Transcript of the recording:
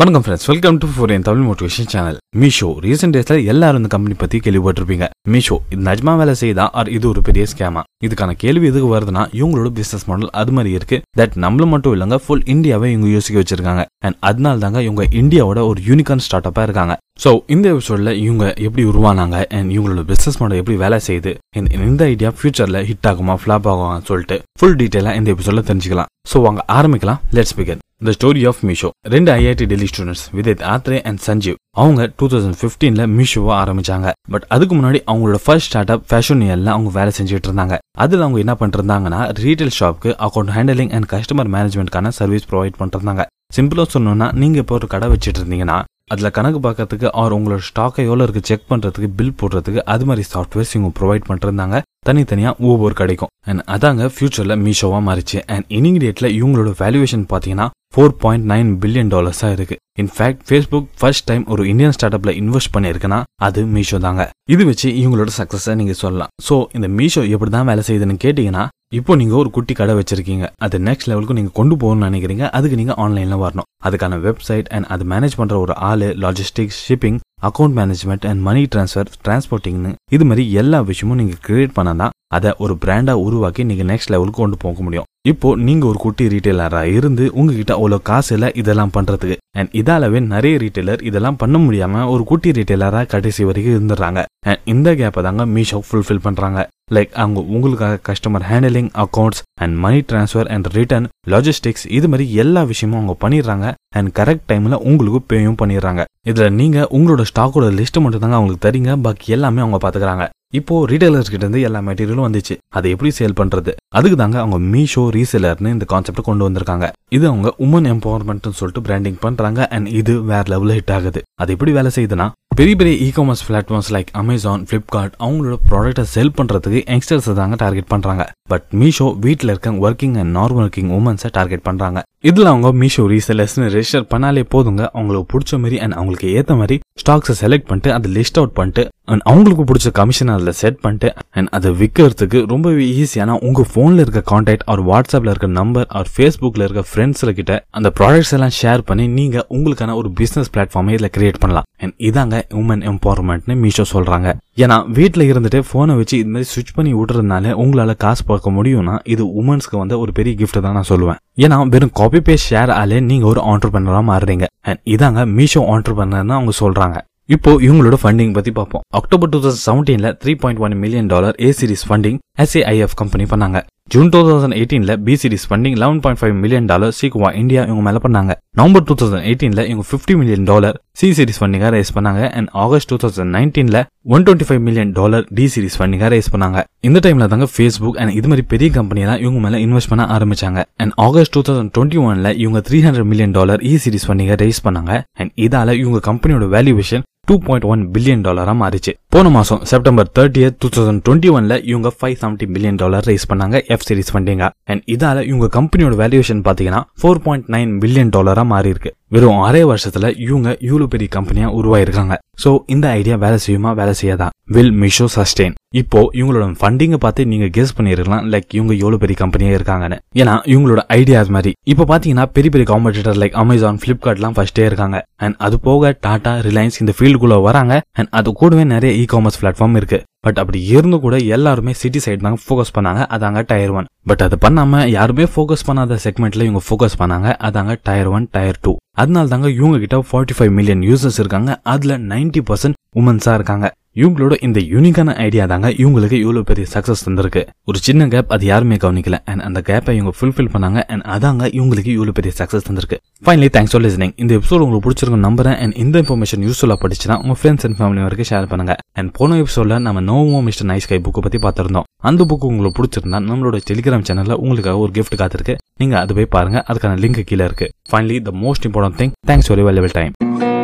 வணக்கம் friends welcome to for N Tamil motivation channel Meesho recent டேஸ்ல எல்லாரும் இந்த கம்பெனி பத்தி கேள்விப்பட்டிருப்பீங்க. மீஷோ இது நஜ்மா வேலை செய்யுதா? ஆர் இது ஒரு பெரிய ஸ்கேமா இதுக்கான கேள்வி எதுக்கு வருதுன்னா இவங்களோட பிசினஸ் மாடல் அது மாதிரி இருக்கு. தட் நம்மள மட்டும் இல்லைங்க ஃபுல் இந்தியாவை இவங்க யோசிக்க வச்சிருக்காங்க. அண்ட் அதனால தாங்க இவங்க இந்தியாவோட ஒரு யூனிகான் ஸ்டார்ட் அப்பா இருக்காங்க. ஸோ இந்த எபிசோட்ல இவங்க எப்படி உருவானாங்க? அண்ட் இவங்களோட பிசினஸ் மாடல் எப்படி வேலை செய்யுது? இந்த ஐடியா ஃபியூச்சர்ல ஹிட் ஆகுமா ஃபிளாப் ஆகுமா சொல்லிட்டு ஃபுல் டீட்டெயிலாக இந்த எபிசோட்ல தெரிஞ்சுக்கலாம். ஸோ வாங்க ஆரம்பிக்கலாம். Let's begin the story of Meesho ரெண்டு IIT Delhi students Vidit Atrey and Sanjeev அவங்க டூ தௌசண்ட் ஃபிஃப்டீன்ல மீஷோவை ஆரம்பிச்சாங்க. பட் அதுக்கு முன்னாடி அவங்களோட ஃபர்ஸ்ட் ஸ்டார்ட் அப் ஃபேஷன் அவங்க வேலை செஞ்சுட்டு இருந்தாங்க. அதுல அவங்க என்ன பண்ணிருந்தாங்கன்னா ரீட்டைல் ஷாப்க்கு அக்கௌண்ட் ஹேண்டலிங் அண்ட் கஸ்டமர் மேனேஜ்மெண்ட்கான சர்வீஸ் ப்ரொவைட் பண்ணிருந்தாங்க இருந்தாங்க சிம்பிளா சொல்லணும்னா நீங்க இப்போ ஒரு கடை வச்சுட்டு இருந்தீங்கன்னா அதுல கணக்கு பார்க்கறதுக்கு ஆர் உங்களோட ஸ்டாக்கை எவ்வளோ இருக்கு செக் பண்றதுக்கு பில் போடுறதுக்கு அது மாதிரி சாஃப்ட்வேர்ஸ் இவங்க ப்ரொவைட் பண்ணிருந்தாங்க தனித்தனியாக தனித்தனியா ஒவ்வொரு கிடைக்கும். அண்ட் அதாங்க ஃபியூச்சர்ல மீஷோவா மாறிச்சு. அண்ட் இனிகிரியேட்ல இவங்களோட வேல்யூவேஷன் பாத்தீங்கன்னா ஃபோர் பாயிண்ட் நைன் பில்லியன் டாலர்ஸா இருக்கு. In fact Facebook first time ஒரு இந்தியன் ஸ்டார்ட் அப்ல இன்வெஸ்ட் பண்ணிருக்குன்னா அது மீஷோ தாங்க. இது வச்சு இவங்களோட சக்சஸை நீங்க சொல்லலாம். சோ இந்த மீஷோ எப்படி தான் வேலை செய்யுதுன்னு கேட்டீங்கன்னா இப்போ நீங்க ஒரு குட்டி கடை வச்சிருக்கீங்க. அது நெக்ஸ்ட் லெவலுக்கு நீங்க கொண்டு போகணும்னு நினைக்கிறீங்க. அதுக்கு நீங்க ஆன்லைன்ல வரணும். அதுக்கான வெப்சைட் அண்ட் அது மேனேஜ் பண்ற ஒரு ஆளு logistics shipping account management and money transfer டிரான்ஸ்போர்ட்டிங்னு இது மாதிரி எல்லா விஷயமும் நீங்க கிரியேட் பண்ணாதான் அதை ஒரு பிராண்டா உருவாக்கி நீங்க நெக்ஸ்ட் லெவலுக்கு கொண்டு போக முடியும். இப்போ நீங்க ஒரு குட்டி ரீட்டைலராக இருந்து உங்ககிட்ட அவ்வளோ காசு இல்லை இதெல்லாம் பண்றதுக்கு. அண்ட் இதாலவே நிறைய ரீட்டைலர் இதெல்லாம் பண்ண முடியாம ஒரு குட்டி ரீட்டைலரா கடைசி வரைக்கும் இருந்துடுறாங்க. அண்ட் இந்த கேப்பை தாங்க மீஷோ ஃபுல்ஃபில் பண்றாங்க. லைக் அவங்க உங்களுக்காக customer handling accounts and money transfer and return logistics இது மாதிரி எல்லா விஷயமும் அவங்க பண்ணிடுறாங்க. அண்ட் கரெக்ட் டைமில் உங்களுக்கு பேயும் பண்ணிடுறாங்க. இதில் நீங்கள் உங்களோட ஸ்டாக்கோட லிஸ்ட் மட்டும் தாங்க அவங்களுக்கு தரீங்க. பாக்கி எல்லாமே அவங்க பார்த்துக்கிறாங்க இப்போ ரீட்டைலர்ஸ் கிட்ட இருந்து எல்லா மெட்டீரியலும் வந்துச்சு. அதை எப்படி சேல் பண்றது? அதுக்கு தாங்க அவங்க மீஷோ ரீசெலர்னு இந்த கான்செப்ட் கொண்டு வந்திருக்காங்க. இது அவங்க உமன் எம்பவர்மெண்ட் சொல்லிட்டு பிராண்டிங் பண்றாங்க. அண்ட் இது வேற லெவலில் ஹிட் ஆகுது. அது எப்படி வேலை செய்யுதுன்னா பெரிய பெரிய e commerce platforms like Amazon Flipkart அவங்களோட ப்ராடக்ட்டை செல் பண்றதுக்கு யங்ஸ்டர்ஸ் தாங்க டார்கெட் பண்றாங்க. பட் மீஷோ வீட்டில் இருக்க ஒர்க்கிங் அண்ட் நார்மல் ஒர்க்கிங் உமன்ஸை டார்கெட் பண்றாங்க. இதுல அவங்க மீஷோ ரீசெலர்ஸ்னு ரெஜிஸ்டர் பண்ணாலே போதுங்க. அவங்களுக்கு பிடிச்ச மாதிரி அண்ட் அவங்களுக்கு ஏத்த மாதிரி ஸ்டாக்ஸை செலக்ட் பண்ணிட்டு அதை லிஸ்ட் அவுட் பண்ணிட்டு அண்ட் அவங்களுக்கு பிடிச்ச கமிஷன் அதில் செட் பண்ணிட்டு அண்ட் அதை விற்கிறதுக்கு ரொம்பவே ஈஸியான உங்கள் ஃபோனில் இருக்க காண்டாக்ட் ஆர் வாட்ஸ்அப்பில் இருக்க நம்பர் ஆர் ஃபேஸ்புக்கில் இருக்க ஃப்ரெண்ட்ஸில் கிட்ட அந்த ப்ராடக்ட்ஸ் எல்லாம் ஷேர் பண்ணி நீங்கள் உங்களுக்கான ஒரு பிஸ்னஸ் பிளாட்ஃபார்மை இதில் கிரியேட் பண்ணலாம். அண்ட் இதாங்க உமன் எம்பவர்மெண்ட்னு மீஷோ சொல்கிறாங்க ஏன்னா வீட்டில் இருந்துட்டு ஃபோனை வச்சு இது மாதிரி சுவிச் பண்ணி விடுறதுனால உங்களால் காசு பார்க்க முடியும்னா இது உமன்ஸ்க்கு வந்து ஒரு பெரிய கிஃப்ட் தான் நான் சொல்லுவேன். ஏன்னா வெறும் காப்பி பேஸ்ட் ஷேர் ஆலே நீங்கள் ஒரு ஆண்டர்பனரா மாறுறீங்க. அண்ட் இதாங்க மீஷோ ஆண்டர்பனர்னு அவங்க சொல்கிறாங்க இப்போ இவங்களோட ஃபண்டிங் பத்தி பார்ப்போம். October two thousand செவன்டீன்ல three point one million dollar A series funding SAIF company பண்ணாங்க. June two thousand எயிட்டீன்ல B series funding eleven point five million dollar Sequoia India இவங்க மேல பண்ணாங்க. நவம்பர் டூ தௌசண்ட் எயிட்டீன்ல இவங்க fifty million dollar C series ஃபண்டிங்கா raise பண்ணாங்க. And August two thousand நைன்டீன்ல one twenty five million dollar D series ஃபண்டிங்கா raise பண்ணாங்க. இந்த டைம்ல தாங்க ஃபேஸ்புக் அண்ட் இது மாதிரி பெரிய கம்பெனி தான் இவங்க மேல இன்வெஸ்ட் பண்ண ஆரம்பிச்சாங்க. And August two thousand twenty ஒன்ல இவங்க three hundred million dollar E series ஃபண்டிங்கா raise பண்ணாங்க. அண்ட் இதால இவங்க கம்பெனியோட valuation two point one billion டாலராக மாறிச்சு. போன மாதம் September thirtieth two thousand twenty ஒன்ல இவங்க five seventy billion dollar raise பண்ணாங்க எஃப் சீரிஸ் ஃபண்டிங்க அண்ட் இதால இவங்க கம்பெனியோட வேல்யூவேஷன் பார்த்தீங்கன்னா ஃபோர் பாயிண்ட் நைன் பில்லியன் டாலராக மாறி இருக்கு வெறும் அரை வருஷத்துல இவங்க இவ்வளவு பெரிய கம்பெனியா உருவாயிருக்காங்க. சோ இந்த ஐடியா வேலை செய்யுமா? வேலை செய்யாதா? வில் மிஷோ சஸ்டெயின் இப்போ இவங்களோட ஃபண்டிங்கை பார்த்து நீங்க கெஸ் பண்ணிருக்கலாம். லைக் இவங்க எவ்வளவு பெரிய கம்பெனியா இருக்காங்கன்னு. ஏன்னா இவங்களோட ஐடியாஸ் மாதிரி. இப்போ பாத்தீங்கன்னா பெரிய பெரிய காம்படிட்டர் லைக் அமேசான் பிளிப்கார்ட்லாம் ஃபர்ஸ்டே இருக்காங்க. அண்ட் அது போக டாடா ரிலையன்ஸ் இந்த ஃபீல்டுக்குள்ள வராங்க. அண்ட் அது கூடவே நிறைய இ காமர்ஸ் பிளாட்ஃபார்ம் இருக்கு. பட் அப்படி இருந்து கூட எல்லாருமே சிட்டி சைடு தாங்க ஃபோக்கஸ் பண்ணாங்க. அதாங்க டயர் ஒன் பட் அது பண்ணாம யாருமே ஃபோக்கஸ் பண்ணாத செக்மெண்ட்ல இவங்க ஃபோக்கஸ் பண்ணாங்க. அதாங்க டயர் ஒன் டயர் டூ அதனால தாங்க இவங்க கிட்ட ஃபார்ட்டி ஃபைவ் மில்லியன் யூசர்ஸ் இருக்காங்க. அதுல நைன்டி பர்சன்ட் உமன்ஸா இருக்காங்க. இவங்களோட இந்த யூனிக்கான ஐடியா தாங்க இவங்களுக்கு இவ்வளவு பெரிய சக்சஸ் தந்திருக்கு. ஒரு சின்ன கேப் அது யாருமே கவனிக்கல. அண்ட் அந்த கேப்பை இவங்க ஃபுல்ஃபில் பண்ணாங்க. அண்ட் அதாங்க இவங்களுக்கு இவ்வளவு பெரிய சக்சஸ் தந்திருக்கு. ஃபைனலி தேங்க்ஸ் ஃபார் லிசனிங் இந்த எபிசோட் உங்களுக்கு பிடிச்சிருக்கும் நம்புறேன். அண்ட் இந்த இன்ஃபர்மேஷன் யூஸ்ஃபுல்லா படிச்சுன்னா உங்க ஃப்ரெண்ட்ஸ் அண்ட் ஃபேமிலி வரைக்கும் ஷேர் பண்ணுங்க. அண்ட் போன எபிசோட்ல நம்ம நோவோ மிஸ்டர் நைஸ் கை புக்கை பத்தி பார்த்துருந்தோம். அந்த புக் உங்களுக்கு பிடிச்சிருந்தா நம்மளோட டெலிகிராம் சேனல்ல உங்களுக்காக ஒரு கிஃப்ட் காத்திருக்கு. நீங்க அது போய் பாருங்க. அதுக்கான லிங்க் கீழே இருக்கு. Finally the most important thing thanks for valuable time